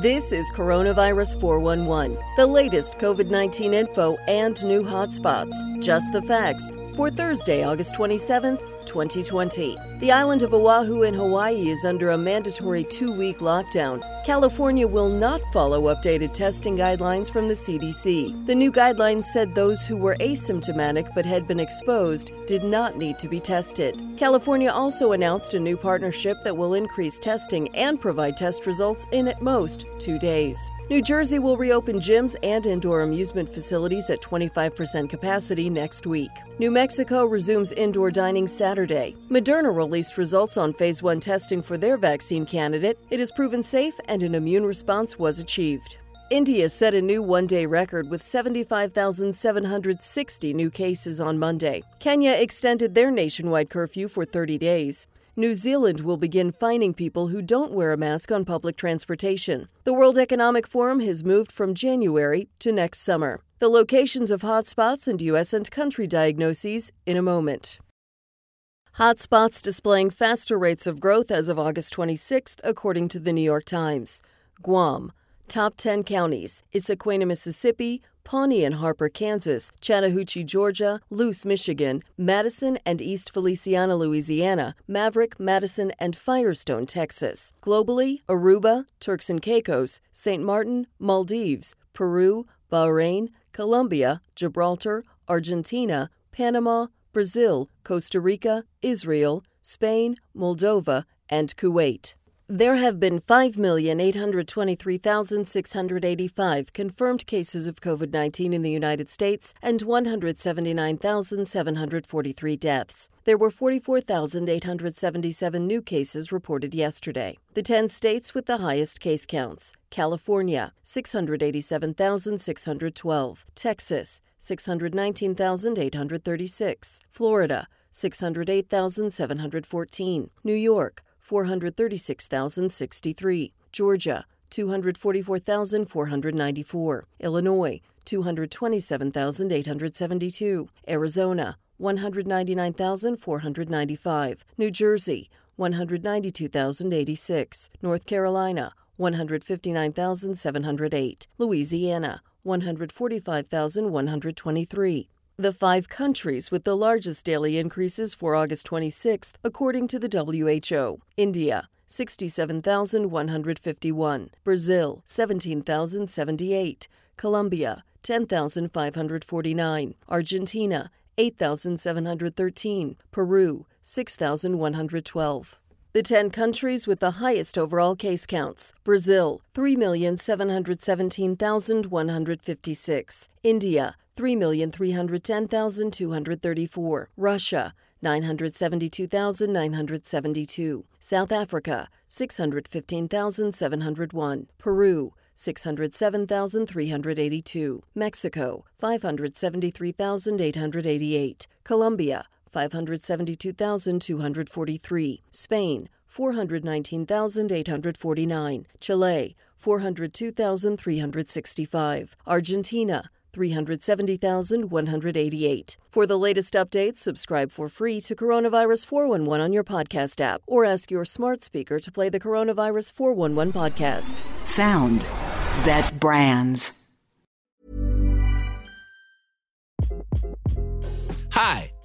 This is Coronavirus 411, the latest COVID 19 info and new hotspots. Just the facts for Thursday, August 27th, 2020. The island of Oahu in Hawaii is under a mandatory two week lockdown. California will not follow updated testing guidelines from the CDC. The new guidelines said those who were asymptomatic but had been exposed did not need to be tested. California also announced a new partnership that will increase testing and provide test results in at most two days. New Jersey will reopen gyms and indoor amusement facilities at 25% capacity next week. New Mexico resumes indoor dining Saturday. Moderna released results on phase 1 testing for their vaccine candidate. It has proven safe and an immune response was achieved. India set a new one day record with 75,760 new cases on Monday. Kenya extended their nationwide curfew for 30 days. New Zealand will begin fining people who don't wear a mask on public transportation. The World Economic Forum has moved from January to next summer. The locations of hotspots and U.S. and country diagnoses in a moment. Hotspots displaying faster rates of growth as of August 26th, according to the New York Times. Guam, top 10 counties Issaquena, Mississippi, Pawnee and Harper, Kansas, Chattahoochee, Georgia, Luce, Michigan, Madison and East Feliciana, Louisiana, Maverick, Madison, and Freestone, Texas. Globally, Aruba, Turks and Caicos, St. Martin, Maldives, Peru, Bahrain, Colombia, Gibraltar, Argentina, Panama, Brazil, Costa Rica, Israel, Spain, Moldova, and Kuwait. There have been 5,823,685 confirmed cases of COVID 19 in the United States and 179,743 deaths. There were 44,877 new cases reported yesterday. The 10 states with the highest case counts California, 687,612, Texas, 619,836, Florida, 608,714, New York, 436,063. Georgia, 244,494. Illinois, 227,872. Arizona, 199,495. New Jersey, 192,086. North Carolina, 159,708. Louisiana, 145,123. The five countries with the largest daily increases for August 26th, according to the WHO India, 67,151, Brazil, 17,078, Colombia, 10,549, Argentina, 8,713, Peru, 6,112. The 10 countries with the highest overall case counts Brazil, 3,717,156, India, 3,310,234, Russia, 972,972. South Africa, 615,701. Peru, 607,382. Mexico, 573,888. Colombia, 572,243. Spain, 419,849. Chile, 402,365. Argentina, 370,188. For the latest updates, subscribe for free to Coronavirus 411 on your podcast app or ask your smart speaker to play the Coronavirus 411 podcast. Sound that brands. Hi,